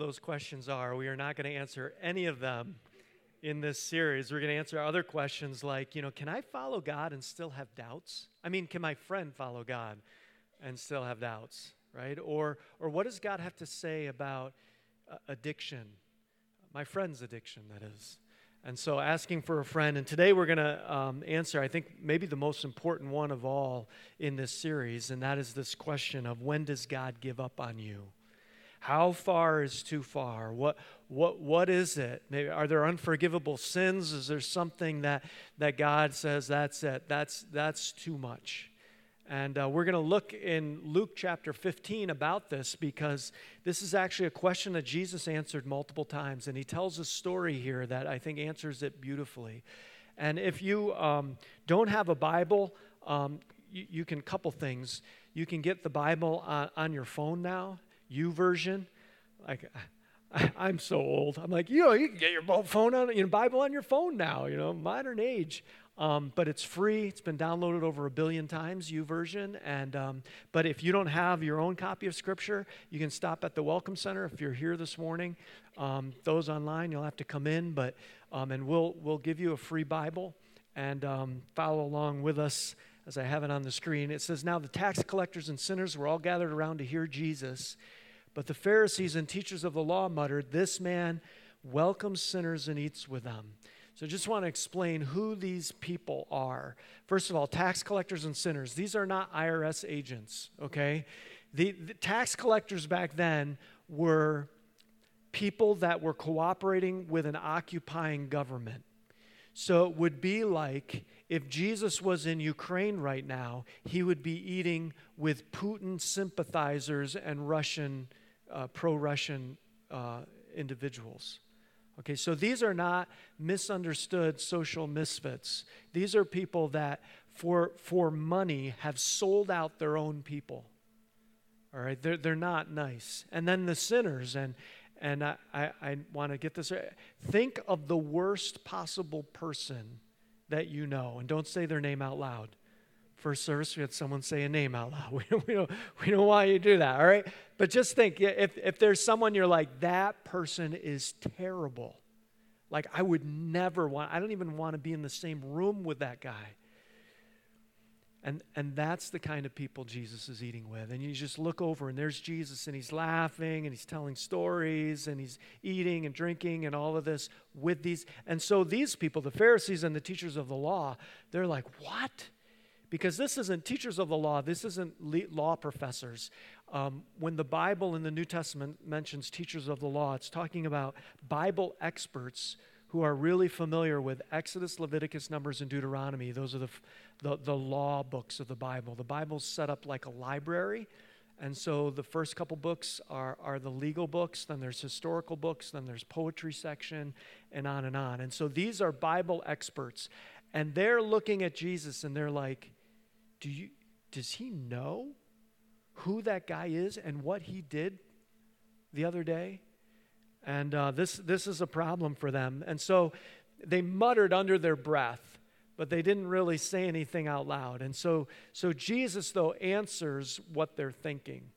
those questions are. We are not going to answer any of them in this series. We're going to answer other questions like, you know, can I follow God and still have doubts? I mean, can my friend follow God and still have doubts, right? Or or what does God have to say about uh, addiction? My friend's addiction, that is. And so asking for a friend. And today we're going to um, answer, I think, maybe the most important one of all in this series, and that is this question of when does God give up on you? How far is too far? What, what, what is it? Maybe, are there unforgivable sins? Is there something that, that God says, that's it, that's, that's too much? And uh, we're going to look in Luke chapter 15 about this because this is actually a question that Jesus answered multiple times. And he tells a story here that I think answers it beautifully. And if you um, don't have a Bible, um, you, you, can couple things. You can get the Bible on, on your phone now, YouVersion. Like, I, am so old. I'm like, you know, you can get your phone on, you know, Bible on your phone now, you know, modern age. Um, but it's free. It's been downloaded over a billion times, YouVersion. And um, but if you don't have your own copy of Scripture, you can stop at the Welcome Center if you're here this morning. Um, those online, you'll have to come in, but um, and we'll we'll give you a free Bible and um, follow along with us as I have it on the screen. It says, "Now the tax collectors and sinners were all gathered around to hear Jesus." But the Pharisees and teachers of the law muttered, This man welcomes sinners and eats with them. So I just want to explain who these people are. First of all, tax collectors and sinners. These are not IRS agents, okay? The, the tax collectors back then were people that were cooperating with an occupying government. So it would be like if Jesus was in Ukraine right now, he would be eating with Putin sympathizers and Russian uh, pro Russian uh, individuals. Okay, so these are not misunderstood social misfits. These are people that, for, for money, have sold out their own people. All right, they're, they're not nice. And then the sinners, and, and I, I, I want to get this right. Think of the worst possible person that you know, and don't say their name out loud first service, we had someone say a name out loud. We don't, we don't, we don't want you to do that, all right? But just think if, if there's someone you're like, that person is terrible. Like, I would never want, I don't even want to be in the same room with that guy. And, and that's the kind of people Jesus is eating with. And you just look over, and there's Jesus, and he's laughing, and he's telling stories, and he's eating and drinking, and all of this with these. And so these people, the Pharisees and the teachers of the law, they're like, What? Because this isn't teachers of the law, this isn't law professors. Um, when the Bible in the New Testament mentions teachers of the law, it's talking about Bible experts who are really familiar with Exodus, Leviticus, Numbers, and Deuteronomy. Those are the, the, the law books of the Bible. The Bible's set up like a library. And so the first couple books are, are the legal books, then there's historical books, then there's poetry section, and on and on. And so these are Bible experts. And they're looking at Jesus and they're like, do you, does he know who that guy is and what he did the other day? And uh, this, this is a problem for them. And so they muttered under their breath, but they didn't really say anything out loud. And so, so Jesus, though, answers what they're thinking.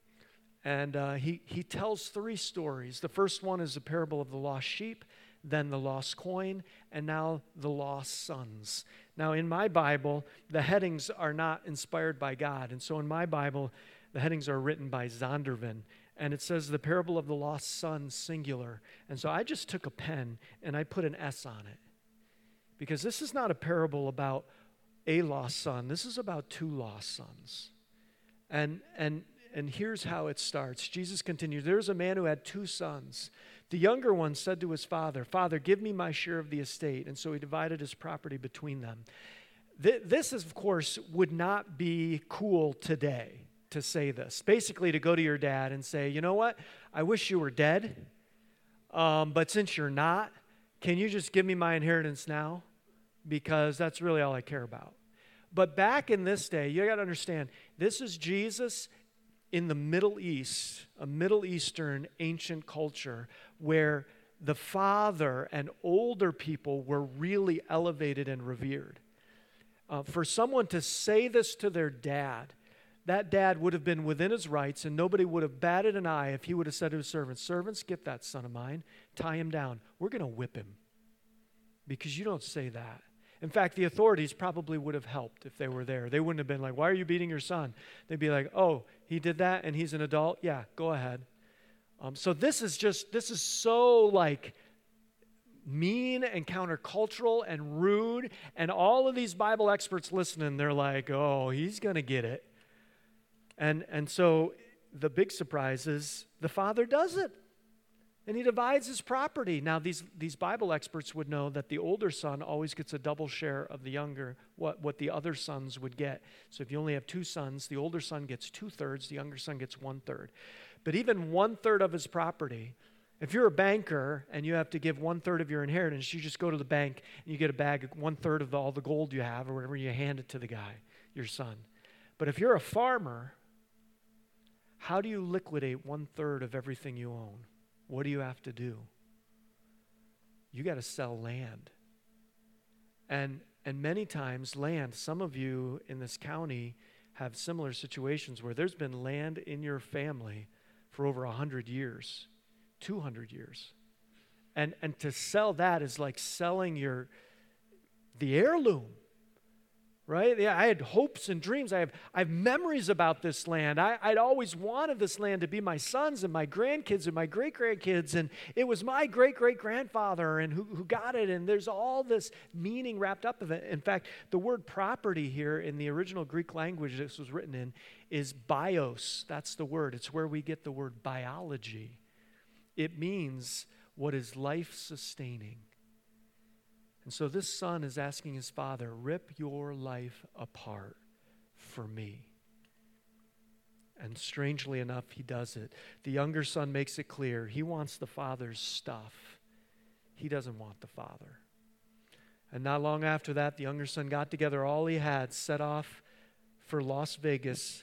And uh, he, he tells three stories. The first one is the parable of the lost sheep, then the lost coin, and now the lost sons. Now, in my Bible, the headings are not inspired by God. And so in my Bible, the headings are written by Zondervan. And it says the parable of the lost son, singular. And so I just took a pen and I put an S on it. Because this is not a parable about a lost son, this is about two lost sons. And, and, and here's how it starts Jesus continues There's a man who had two sons. The younger one said to his father, Father, give me my share of the estate. And so he divided his property between them. This, of course, would not be cool today to say this. Basically, to go to your dad and say, you know what? I wish you were dead, um, but since you're not, can you just give me my inheritance now? Because that's really all I care about. But back in this day, you got to understand this is Jesus in the Middle East, a Middle Eastern ancient culture where the father and older people were really elevated and revered. Uh, for someone to say this to their dad, that dad would have been within his rights and nobody would have batted an eye if he would have said to his servants, Servants, get that son of mine, tie him down. We're going to whip him because you don't say that. In fact, the authorities probably would have helped if they were there. They wouldn't have been like, Why are you beating your son? They'd be like, Oh, he did that and he's an adult? Yeah, go ahead. Um, so this is just, this is so like mean and countercultural and rude. And all of these Bible experts listening, they're like, Oh, he's going to get it. And, and so the big surprise is the father does it. And he divides his property. Now, these, these Bible experts would know that the older son always gets a double share of the younger, what, what the other sons would get. So if you only have two sons, the older son gets two thirds, the younger son gets one third. But even one third of his property, if you're a banker and you have to give one third of your inheritance, you just go to the bank and you get a bag, one third of all the gold you have or whatever, you hand it to the guy, your son. But if you're a farmer, how do you liquidate one third of everything you own? What do you have to do? You got to sell land. And, and many times, land, some of you in this county have similar situations where there's been land in your family for over 100 years, 200 years. And, and to sell that is like selling your, the heirloom right? Yeah, I had hopes and dreams. I have, I have memories about this land. I, I'd always wanted this land to be my sons and my grandkids and my great grandkids. And it was my great great grandfather and who, who got it. And there's all this meaning wrapped up of it. In fact, the word property here in the original Greek language this was written in is bios. That's the word. It's where we get the word biology. It means what is life sustaining. And so this son is asking his father, rip your life apart for me. And strangely enough, he does it. The younger son makes it clear he wants the father's stuff, he doesn't want the father. And not long after that, the younger son got together all he had, set off for Las Vegas,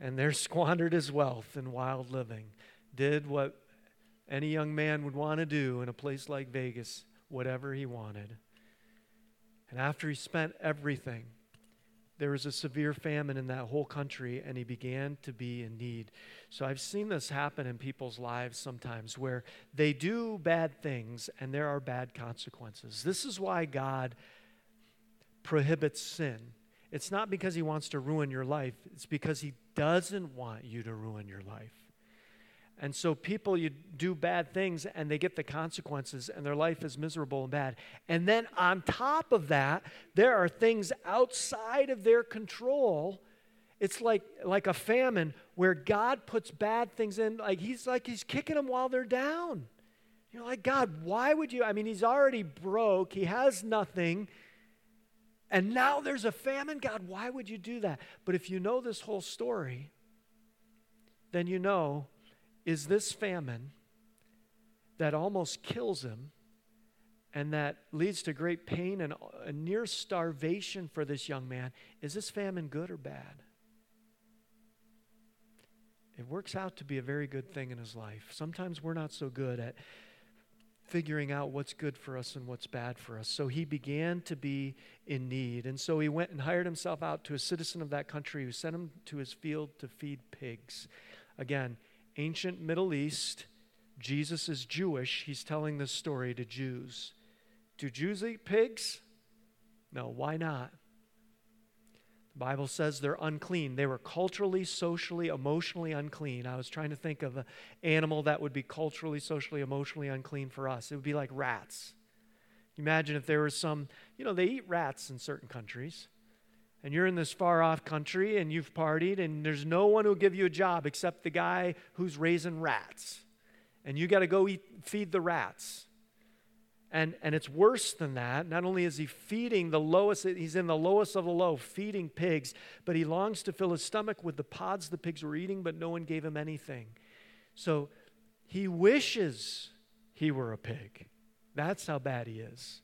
and there squandered his wealth in wild living. Did what any young man would want to do in a place like Vegas whatever he wanted. And after he spent everything, there was a severe famine in that whole country, and he began to be in need. So I've seen this happen in people's lives sometimes where they do bad things and there are bad consequences. This is why God prohibits sin. It's not because he wants to ruin your life, it's because he doesn't want you to ruin your life. And so people you do bad things and they get the consequences and their life is miserable and bad. And then on top of that, there are things outside of their control. It's like like a famine where God puts bad things in like he's like he's kicking them while they're down. You're like, God, why would you? I mean, he's already broke. He has nothing. And now there's a famine. God, why would you do that? But if you know this whole story, then you know is this famine that almost kills him and that leads to great pain and a near starvation for this young man. Is this famine good or bad? It works out to be a very good thing in his life. Sometimes we're not so good at figuring out what's good for us and what's bad for us. So he began to be in need. And so he went and hired himself out to a citizen of that country who sent him to his field to feed pigs. Again, ancient Middle East, Jesus is Jewish. He's telling this story to Jews. Do Jews eat pigs? No, why not? The Bible says they're unclean. They were culturally, socially, emotionally unclean. I was trying to think of an animal that would be culturally, socially, emotionally unclean for us. It would be like rats. Imagine if there was some, you know, they eat rats in certain countries and you're in this far off country and you've partied and there's no one who'll give you a job except the guy who's raising rats. And you got to go eat, feed the rats. And, and it's worse than that. Not only is he feeding the lowest he's in the lowest of the low feeding pigs but he longs to fill his stomach with the pods the pigs were eating but no one gave him anything. So he wishes he were a pig. That's how bad he is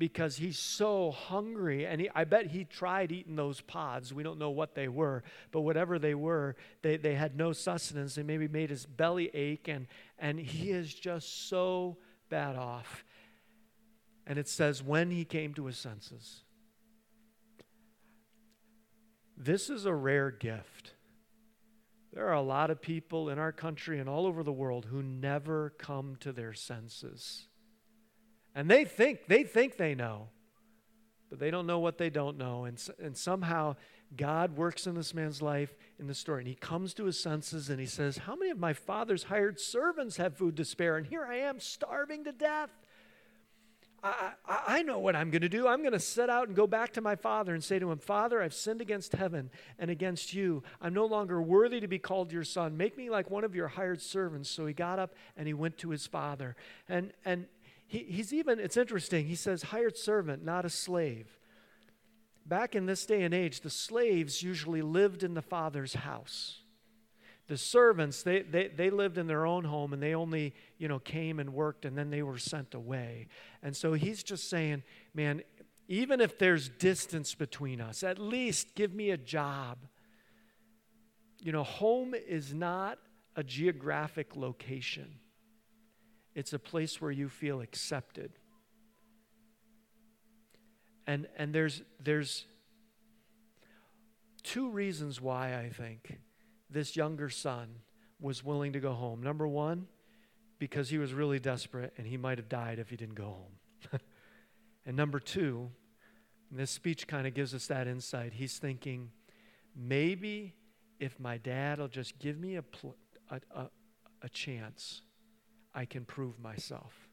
because he's so hungry. And he, I bet he tried eating those pods. We don't know what they were, but whatever they were, they, they had no sustenance. They maybe made his belly ache, and, and he is just so bad off. And it says, when he came to his senses. This is a rare gift. There are a lot of people in our country and all over the world who never come to their senses. And they think they think they know, but they don't know what they don't know. And, and somehow God works in this man's life in the story. And he comes to his senses and he says, How many of my father's hired servants have food to spare? And here I am starving to death. I, I, know what I'm going to do. I'm going to set out and go back to my father and say to him, Father, I've sinned against heaven and against you. I'm no longer worthy to be called your son. Make me like one of your hired servants. So he got up and he went to his father. And, and he, he's even, it's interesting, he says, hired servant, not a slave. Back in this day and age, the slaves usually lived in the father's house. The servants they, they, they lived in their own home and they only you know came and worked and then they were sent away. And so he's just saying man even if there's distance between us at least give me a job. You know home is not a geographic location it's a place where you feel accepted and and there's there's two reasons why i think this younger son was willing to go home. Number one, because he was really desperate and he might have died if he didn't go home. and number two, this speech kind of gives us that insight. He's thinking, maybe if my dad will just give me a, pl- a, a, a chance, I can prove myself.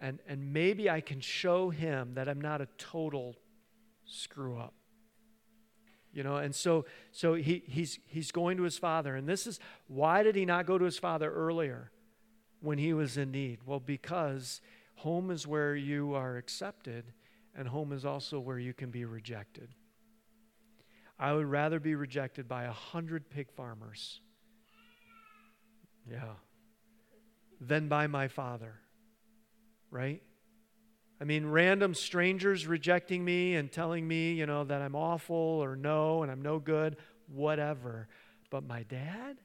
And, and maybe I can show him that I'm not a total screw up. You know and so so he, he's he's going to his father. And this is why did he not go to his father earlier when he was in need? Well because home is where you are accepted and home is also where you can be rejected. I would rather be rejected by a hundred pig farmers. Yeah than by my father right I mean, random strangers rejecting me and telling me, you know, that I'm awful or no and I'm no good, whatever. But my dad?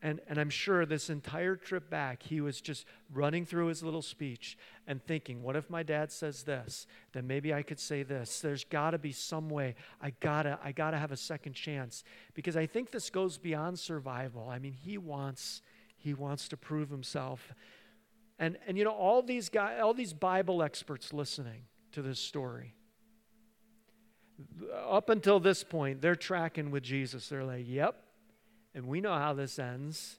And, and I'm sure this entire trip back, he was just running through his little speech and thinking, what if my dad says this? Then maybe I could say this. There's got to be some way. I gotta, I gotta have a second chance because I think this goes beyond survival. I mean, he wants, he wants to prove himself. And, and you know, all these guys, all these Bible experts listening to this story, up until this point, they're tracking with Jesus. They're like, yep, and we know how this ends.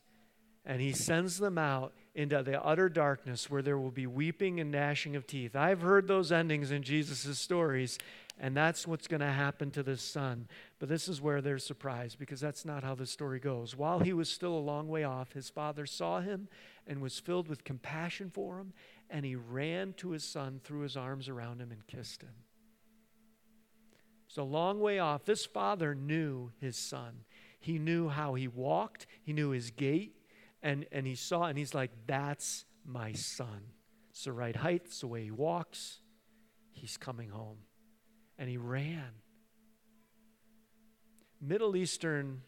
And he sends them out into the utter darkness where there will be weeping and gnashing of teeth. I've heard those endings in Jesus' stories, and that's what's going to happen to this son. But this is where they're surprised because that's not how the story goes. While he was still a long way off, his father saw him and was filled with compassion for him, and he ran to his son, threw his arms around him, and kissed him. It's a long way off. This father knew his son. He knew how he walked, he knew his gait, and, and he saw, and he's like, That's my son. It's the right height, it's the way he walks. He's coming home. And he ran. Middle Eastern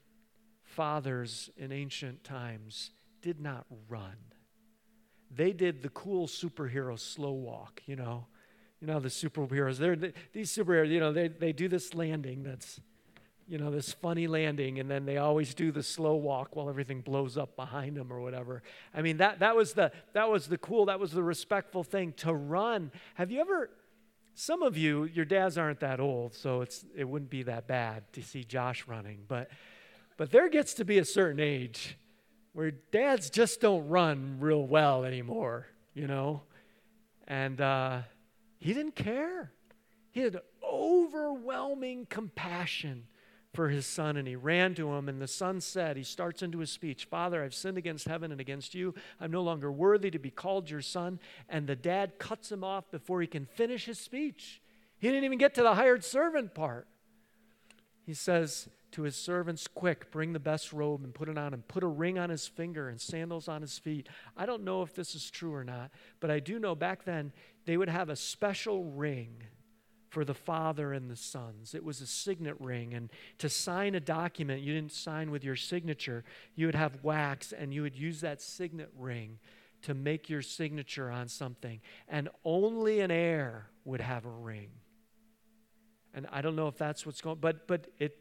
fathers in ancient times did not run. They did the cool superhero slow walk, you know. You know, the superheroes, they're, these superheroes, you know, they, they do this landing that's, you know, this funny landing, and then they always do the slow walk while everything blows up behind them or whatever. I mean, that, that, was the, that was the cool, that was the respectful thing to run. Have you ever, some of you, your dads aren't that old, so it's, it wouldn't be that bad to see Josh running, but, but there gets to be a certain age where dads just don't run real well anymore, you know? And uh, he didn't care. He had overwhelming compassion for his son, and he ran to him. And the son said, He starts into his speech Father, I've sinned against heaven and against you. I'm no longer worthy to be called your son. And the dad cuts him off before he can finish his speech. He didn't even get to the hired servant part. He says, to his servants, Quick, bring the best robe and put it on him. Put a ring on his finger and sandals on his feet. I don't know if this is true or not, but I do know back then they would have a special ring for the father and the sons. It was a signet ring. And to sign a document, you didn't sign with your signature. You would have wax and you would use that signet ring to make your signature on something. And only an heir would have a ring. And I don't know if that's what's going but but it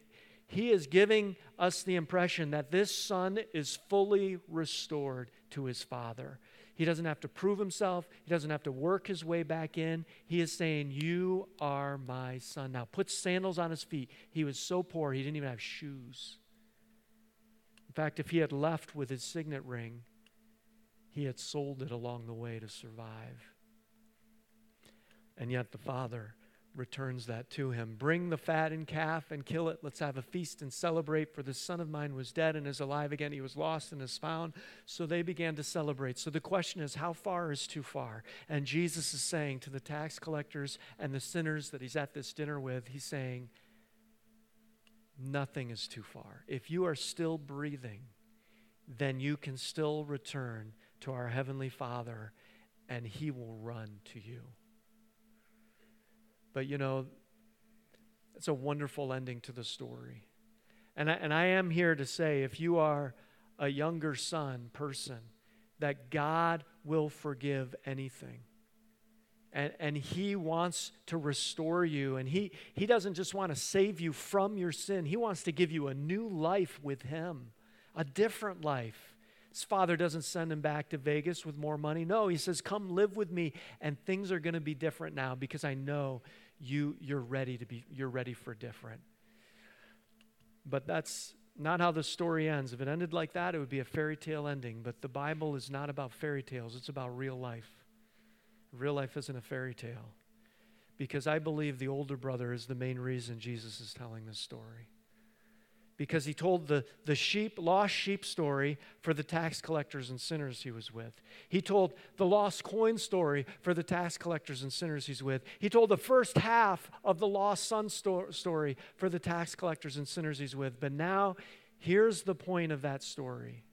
he is giving us the impression that this son is fully restored to his father. He doesn't have to prove himself. He doesn't have to work his way back in. He is saying, You are my son. Now, put sandals on his feet. He was so poor, he didn't even have shoes. In fact, if he had left with his signet ring, he had sold it along the way to survive. And yet the father returns that to him. Bring the fattened calf and kill it. Let's have a feast and celebrate. For the son of mine was dead and is alive again. He was lost and is found. So they began to celebrate. So the question is, how far is too far? And Jesus is saying to the tax collectors and the sinners that he's at this dinner with, he's saying, nothing is too far. If you are still breathing, then you can still return to our Heavenly Father and He will run to you. But you know, it's a wonderful ending to the story. And I, and I am here to say if you are a younger son person, that God will forgive anything. And, and he wants to restore you. And he, he doesn't just want to save you from your sin, he wants to give you a new life with him, a different life. His father doesn't send him back to Vegas with more money. No, he says, Come live with me, and things are going to be different now because I know you you're ready to be you're ready for different. But that's not how the story ends. If it ended like that, it would be a fairy tale ending. But the Bible is not about fairy tales, it's about real life. Real life isn't a fairy tale. Because I believe the older brother is the main reason Jesus is telling this story because he told the, the sheep, lost sheep story for the tax collectors and sinners he was with. He told the lost coin story for the tax collectors and sinners he's with. He told the first half of the lost son sto- story for the tax collectors and sinners he's with. But now, here's the point of that story.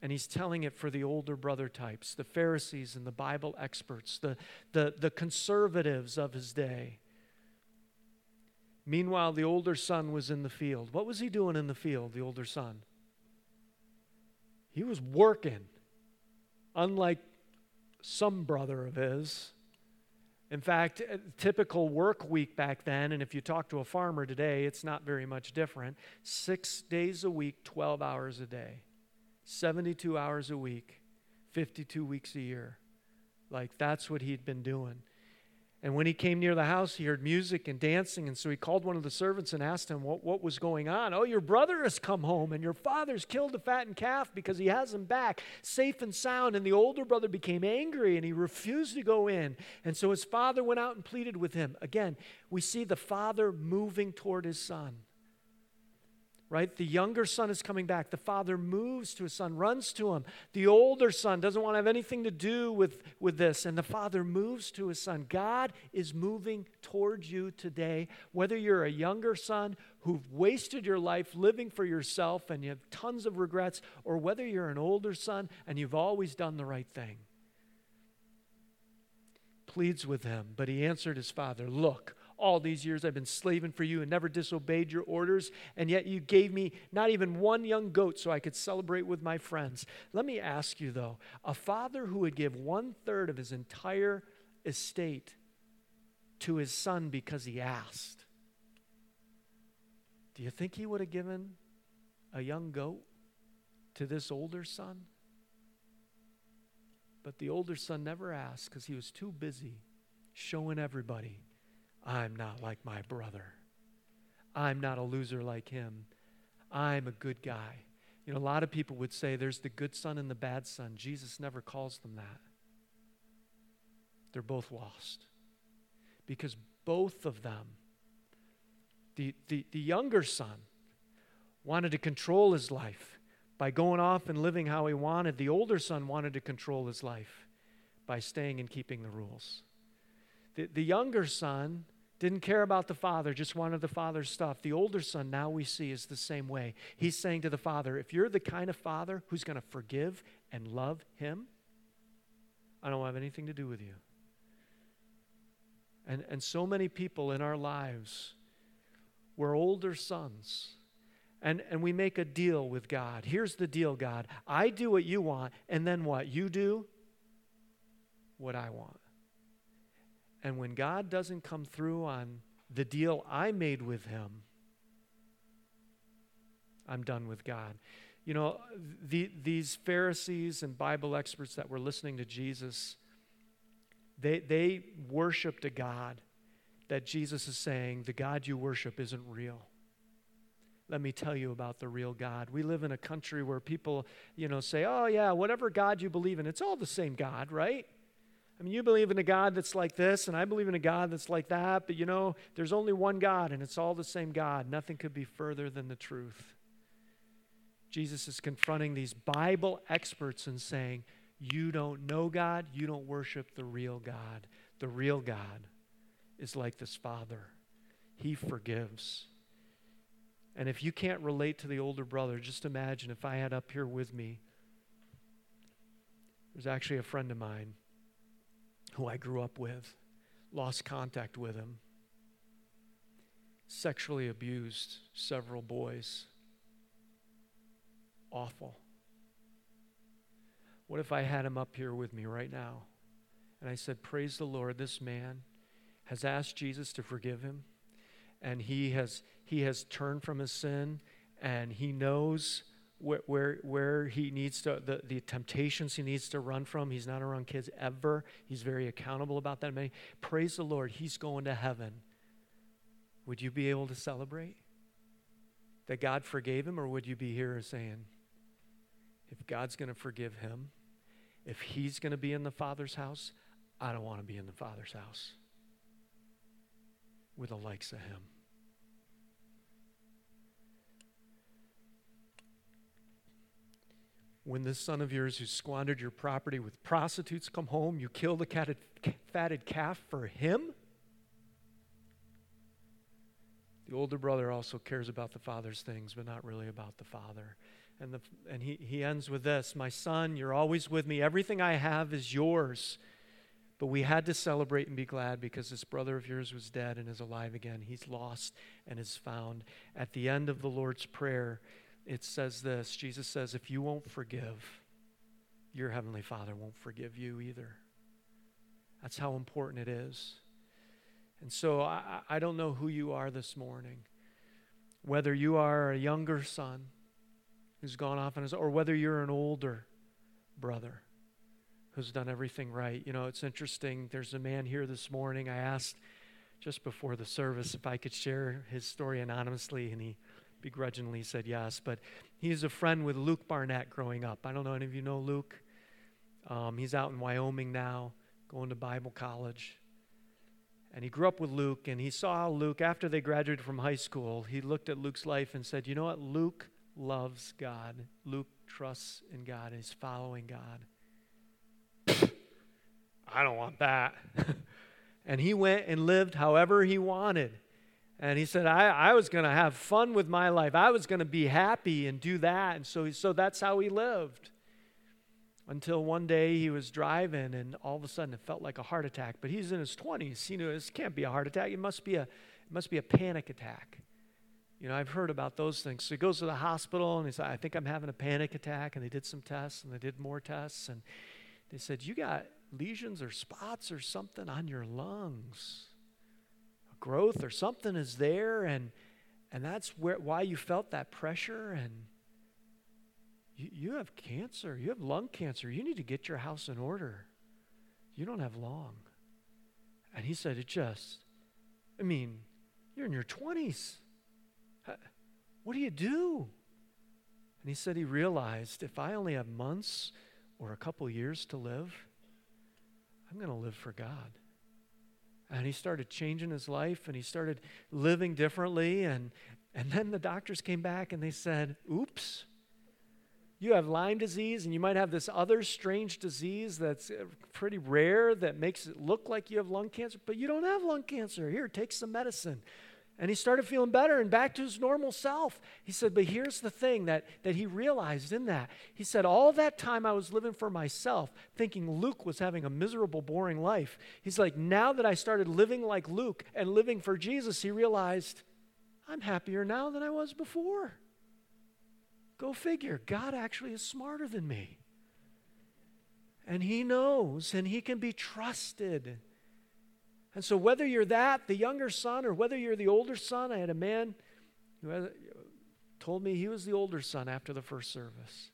And he's telling it for the older brother types, the Pharisees and the Bible experts, the, the, the conservatives of his day. Meanwhile, the older son was in the field. What was he doing in the field, the older son? He was working, unlike some brother of his. In fact, typical work week back then, and if you talk to a farmer today, it's not very much different. Six days a week, 12 hours a day, 72 hours a week, 52 weeks a year. Like that's what he'd been doing. And when he came near the house, he heard music and dancing. And so he called one of the servants and asked him what, what was going on. Oh, your brother has come home, and your father's killed the fattened calf because he has him back safe and sound. And the older brother became angry and he refused to go in. And so his father went out and pleaded with him. Again, we see the father moving toward his son right? The younger son is coming back. The father moves to his son, runs to him. The older son doesn't want to have anything to do with, with this, and the father moves to his son. God is moving towards you today, whether you're a younger son who've wasted your life living for yourself and you have tons of regrets, or whether you're an older son and you've always done the right thing. Pleads with him, but he answered his father, Look, all these years I've been slaving for you and never disobeyed your orders, and yet you gave me not even one young goat so I could celebrate with my friends. Let me ask you though a father who would give one third of his entire estate to his son because he asked, do you think he would have given a young goat to this older son? But the older son never asked because he was too busy showing everybody I'm not like my brother. I'm not a loser like him. I'm a good guy. You know, a lot of people would say there's the good son and the bad son. Jesus never calls them that. They're both lost. Because both of them, the, the, the younger son wanted to control his life by going off and living how he wanted. The older son wanted to control his life by staying and keeping the rules. The, the younger son didn't care about the father, just wanted the father's stuff. The older son, now we see, is the same way. He's saying to the father, if you're the kind of father who's going to forgive and love him, I don't have anything to do with you. And, and so many people in our lives, we're older sons. And, and we make a deal with God. Here's the deal, God. I do what you want, and then what? You do what I want. And when God doesn't come through on the deal I made with him, I'm done with God. You know, the, these Pharisees and Bible experts that were listening to Jesus, they, they worshiped a God that Jesus is saying, the God you worship isn't real. Let me tell you about the real God. We live in a country where people, you know, say, oh, yeah, whatever God you believe in, it's all the same God, right? I mean, you believe in a God that's like this, and I believe in a God that's like that, but you know, there's only one God, and it's all the same God. Nothing could be further than the truth. Jesus is confronting these Bible experts and saying, You don't know God, you don't worship the real God. The real God is like this Father, He forgives. And if you can't relate to the older brother, just imagine if I had up here with me, there's actually a friend of mine who I grew up with, lost contact with him, sexually abused several boys. Awful. What if I had him up here with me right now? And I said, Praise the Lord, this man has asked Jesus to forgive him, and he has he has turned from his sin and he knows where, where, where he needs to, the, the temptations he needs to run from. He's not around kids ever. He's very accountable about that. Praise the Lord, he's going to heaven. Would you be able to celebrate that God forgave him, or would you be here saying, if God's going to forgive him, if he's going to be in the Father's house, I don't want to be in the Father's house with the likes of him? When this son of yours who squandered your property with prostitutes come home, you kill the fatted calf for him? The older brother also cares about the father's things, but not really about the father. And, the, and he, he ends with this My son, you're always with me. Everything I have is yours. But we had to celebrate and be glad because this brother of yours was dead and is alive again. He's lost and is found. At the end of the Lord's Prayer, it says this Jesus says, If you won't forgive, your Heavenly Father won't forgive you either. That's how important it is. And so I, I don't know who you are this morning, whether you are a younger son who's gone off on his, or whether you're an older brother who's done everything right. You know, it's interesting. There's a man here this morning. I asked just before the service if I could share his story anonymously, and he begrudgingly said yes. But he's a friend with Luke Barnett growing up. I don't know any of you know Luke. Um, he's out in Wyoming now, going to Bible college. And he grew up with Luke, and he saw Luke, after they graduated from high school, he looked at Luke's life and said, You know what? Luke loves God. Luke trusts in God and he's following God. I don't want that. and he went and lived however he wanted. And he said, I, I was going to have fun with my life. I was going to be happy and do that. And so, so that's how he lived. Until one day he was driving and all of a sudden it felt like a heart attack. But he's in his 20s. He knew this can't be a heart attack. It must be a, it must be a panic attack. You know, I've heard about those things. So he goes to the hospital and he said, I think I'm having a panic attack. And they did some tests and they did more tests. And they said, You got lesions or spots or something on your lungs growth or something is there and and that's where why you felt that pressure and you, you have cancer you have lung cancer you need to get your house in order. You don't have long. And he said it just i mean you're in your 20s what do you do? And he said he realized if i only have months or a couple years to live i'm going to live for god and he started changing his life and he started living differently and and then the doctors came back and they said oops you have Lyme disease and you might have this other strange disease that's uh, pretty rare that makes it look like you have lung cancer but you don't have lung cancer. Here take some medicine and he started feeling better and back to his normal self. He said, But here's the thing that, that he realized in that. He said, All that time I was living for myself, thinking Luke was having a miserable, boring life. He's like, Now that I started living like Luke and living for Jesus, he realized, I'm happier now than I was before. Go figure. God actually is smarter than me. And he knows, and he can be trusted. And so, whether you're that, the younger son, or whether you're the older son, I had a man who told me he was the older son after the first service.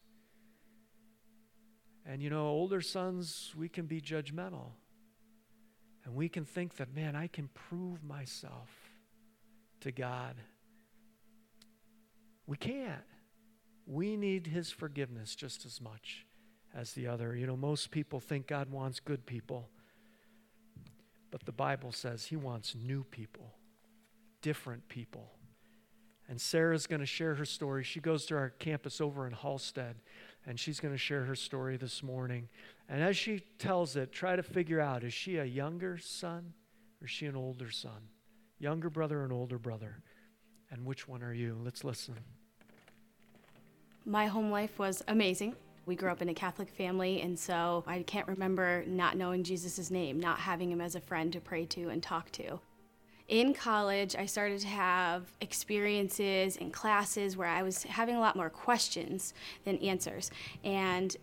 And you know, older sons, we can be judgmental. And we can think that, man, I can prove myself to God. We can't. We need His forgiveness just as much as the other. You know, most people think God wants good people, but the Bible says He wants new people, different people. And Sarah's going to share her story. She goes to our campus over in Halstead, and she's going to share her story this morning. And as she tells it, try to figure out is she a younger son or is she an older son? Younger brother and older brother. And which one are you? Let's listen. My home life was amazing. We grew up in a Catholic family, and so I can't remember not knowing Jesus' name, not having him as a friend to pray to and talk to. In college, I started to have experiences and classes where I was having a lot more questions than answers. And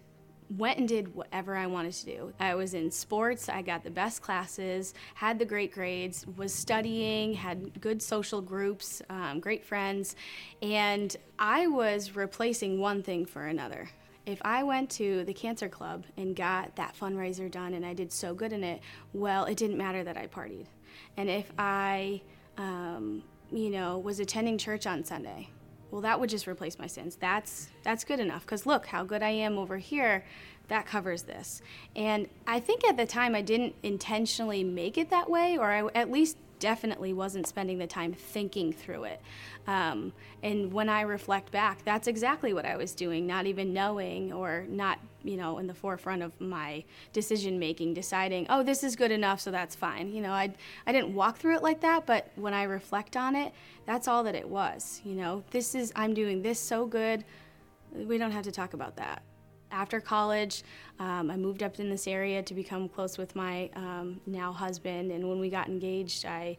went and did whatever I wanted to do. I was in sports, I got the best classes, had the great grades, was studying, had good social groups, um, great friends, and I was replacing one thing for another. If I went to the cancer club and got that fundraiser done and I did so good in it, well, it didn't matter that I partied. And if I, um, you know, was attending church on Sunday, well that would just replace my sins. That's that's good enough because look how good i am over here. That covers this. And i think at the time i didn't intentionally make it that way or i at least definitely wasn't spending the time thinking through it. Um, and when I reflect back, that's exactly what I was doing, not even knowing or not, you know, in the forefront of my decision making, deciding, oh, this is good enough, so that's fine. You know, I, I didn't walk through it like that, but when I reflect on it, that's all that it was. You know, this is, I'm doing this so good, we don't have to talk about that after college, um, I moved up in this area to become close with my um, now husband. And when we got engaged, I,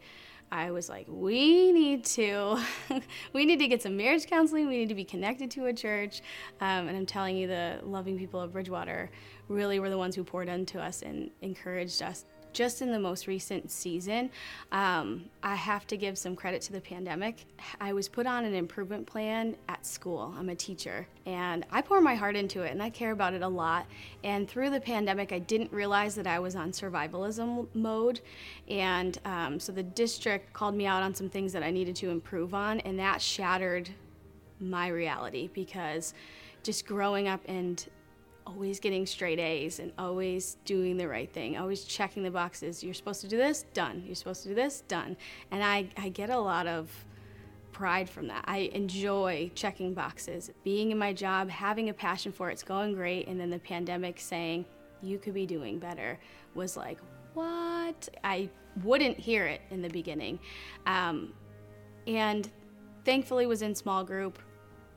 I was like, we need to, we need to get some marriage counseling. We need to be connected to a church. Um, and I'm telling you, the loving people of Bridgewater really were the ones who poured into us and encouraged us just in the most recent season, um, I have to give some credit to the pandemic. I was put on an improvement plan at school. I'm a teacher, and I pour my heart into it, and I care about it a lot. And through the pandemic, I didn't realize that I was on survivalism mode, and um, so the district called me out on some things that I needed to improve on, and that shattered my reality because just growing up and always getting straight A's and always doing the right thing, always checking the boxes. You're supposed to do this, done. You're supposed to do this, done. And I, I get a lot of pride from that. I enjoy checking boxes, being in my job, having a passion for it, it's going great. And then the pandemic saying, you could be doing better was like, what? I wouldn't hear it in the beginning. Um, and thankfully was in small group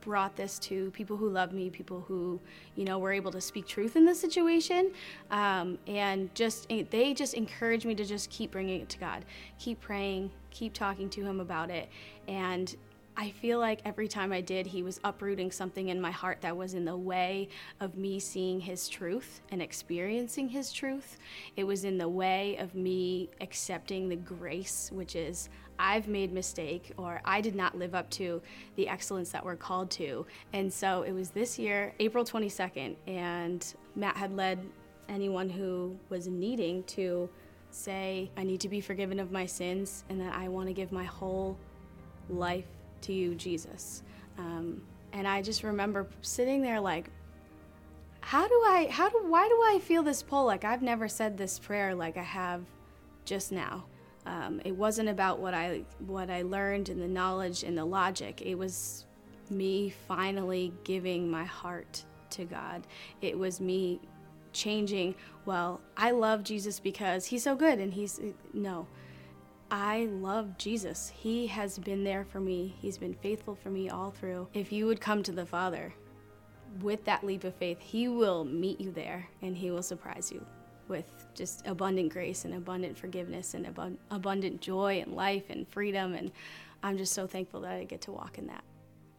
brought this to people who love me, people who, you know, were able to speak truth in this situation. Um, and just, eh, they just encouraged me to just keep bringing it to God, keep praying, keep talking to Him about it. And I feel like every time I did, he was uprooting something in my heart that was in the way of me seeing his truth and experiencing his truth. It was in the way of me accepting the grace, which is I've made mistake or I did not live up to the excellence that we're called to. And so it was this year, April 22nd, and Matt had led anyone who was needing to say, I need to be forgiven of my sins and that I want to give my whole life to you, Jesus. Um, and I just remember sitting there like, how do I, how do, why do I feel this pull? Like I've never said this prayer like I have just now. Um, it wasn't about what I what I learned and the knowledge and the logic. It was me finally giving my heart to God. It was me changing. Well, I love Jesus because he's so good, and he's no. I love Jesus. He has been there for me. He's been faithful for me all through. If you would come to the Father with that leap of faith, He will meet you there and He will surprise you with just abundant grace and abundant forgiveness and abund- abundant joy and life and freedom. And I'm just so thankful that I get to walk in that.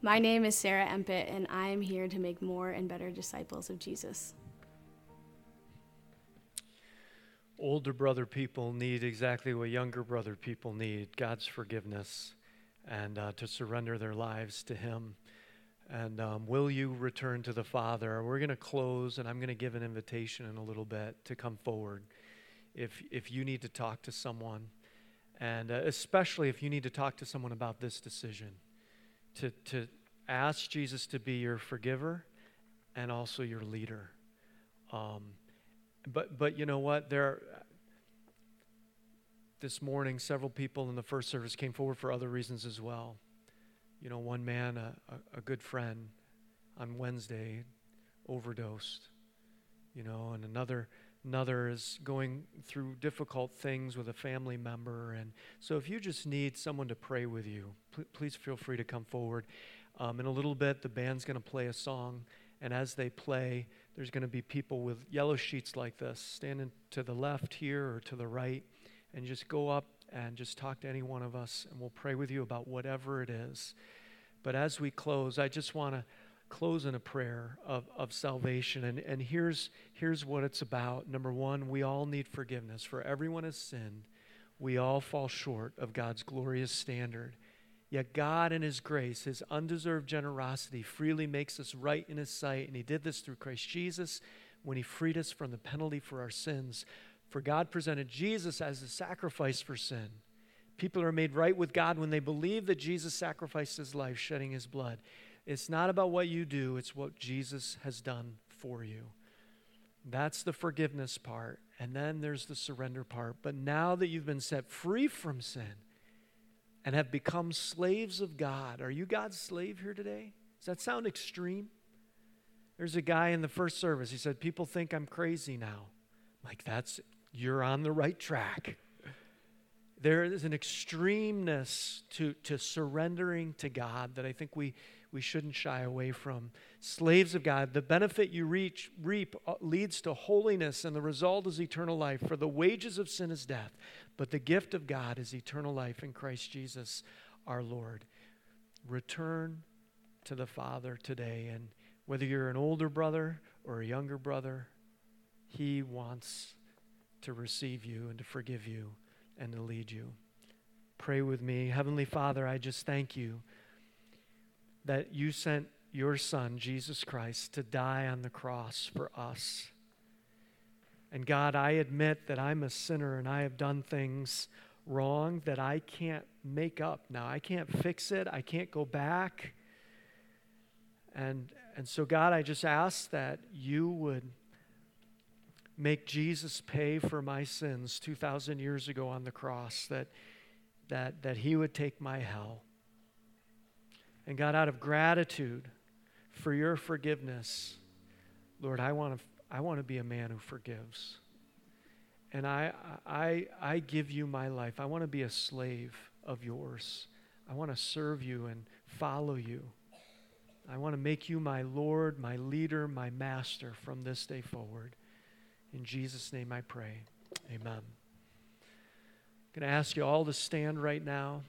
My name is Sarah Empit, and I am here to make more and better disciples of Jesus. older brother people need exactly what younger brother people need God's forgiveness and uh, to surrender their lives to Him. And um, will you return to the Father? We're going to close, and I'm going to give an invitation in a little bit to come forward if, if you need to talk to someone, and uh, especially if you need to talk to someone about this decision, to, to ask Jesus to be your forgiver and also your leader. Um, but, but you know what? There, this morning, several people in the first service came forward for other reasons as well. You know, one man, a, a, good friend, on Wednesday overdosed. You know, and another another is going through difficult things with a family member. And so, if you just need someone to pray with you, pl- please feel free to come forward. Um, in a little bit, the band's going to play a song, and as they play, there's going to be people with yellow sheets like this standing to the left here or to the right, and just go up and just talk to any one of us, and we'll pray with you about whatever it is. But as we close, I just want to close in a prayer of, of salvation. And, and here's, here's what it's about. Number one, we all need forgiveness. For everyone has sinned, we all fall short of God's glorious standard. Yet God, in His grace, His undeserved generosity, freely makes us right in His sight. And He did this through Christ Jesus when He freed us from the penalty for our sins. For God presented Jesus as a sacrifice for sin. People are made right with God when they believe that Jesus sacrificed His life, shedding His blood. It's not about what you do, it's what Jesus has done for you. That's the forgiveness part. And then there's the surrender part. But now that you've been set free from sin and have become slaves of God, are you God's slave here today? Does that sound extreme? There's a guy in the first service. He said, People think I'm crazy now. like, that's, you're on the right track. There is an extremeness to, to surrendering to God that I think we, we shouldn't shy away from. Slaves of God, the benefit you reach, reap uh, leads to holiness, and the result is eternal life. For the wages of sin is death, but the gift of God is eternal life in Christ Jesus our Lord. Return to the Father today, and whether you're an older brother or a younger brother, He wants to receive you and to forgive you and to lead you. Pray with me. Heavenly Father, I just thank you that you sent your Son, Jesus Christ, to die on the cross for us. And God, I admit that I'm a sinner and I have done things wrong that I can't make up now. I can't fix it, I can't go back. And, and so, God, I just ask that you would make Jesus pay for my sins 2,000 years ago on the cross, that, that, that he would take my hell. And God, out of gratitude for your forgiveness, Lord, I want to, I want to be a man who forgives. And I, I, I give you my life. I want to be a slave of yours. I want to serve you and follow you. I want to make you my Lord, my leader, my master from this day forward. In Jesus' name I pray. Amen. I'm going to ask you all to stand right now.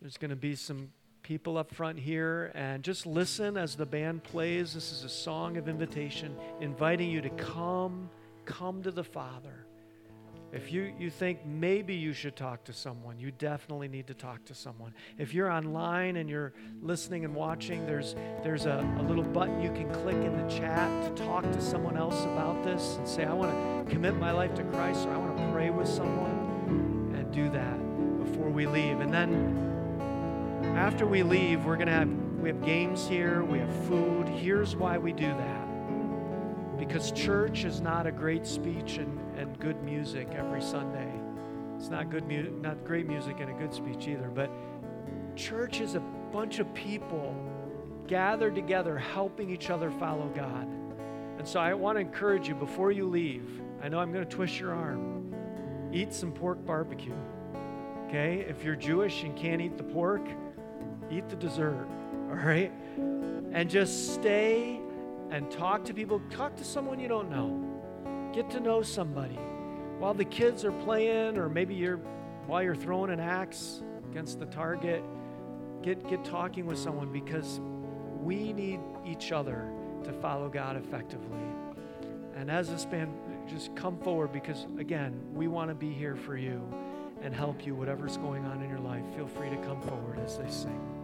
There's going to be some people up front here and just listen as the band plays. This is a song of invitation, inviting you to come, come to the Father. If you, you think maybe you should talk to someone, you definitely need to talk to someone. If you're online and you're listening and watching, there's, there's a, a little button you can click in the chat to talk to someone else about this and say, I want to commit my life to Christ or I want to pray with someone and do that before we leave. And then after we leave, we're going to have we have games here, we have food. Here's why we do that. Because church is not a great speech and, and good music every Sunday. It's not good mu- not great music and a good speech either, but church is a bunch of people gathered together helping each other follow God. And so I want to encourage you before you leave. I know I'm going to twist your arm. Eat some pork barbecue. Okay? If you're Jewish and can't eat the pork, eat the dessert, all right? And just stay and talk to people. Talk to someone you don't know. Get to know somebody. While the kids are playing, or maybe you're while you're throwing an axe against the target, get get talking with someone because we need each other to follow God effectively. And as this band just come forward because, again, we want to be here for you and help you, whatever's going on in your life. Feel free to come forward as they sing.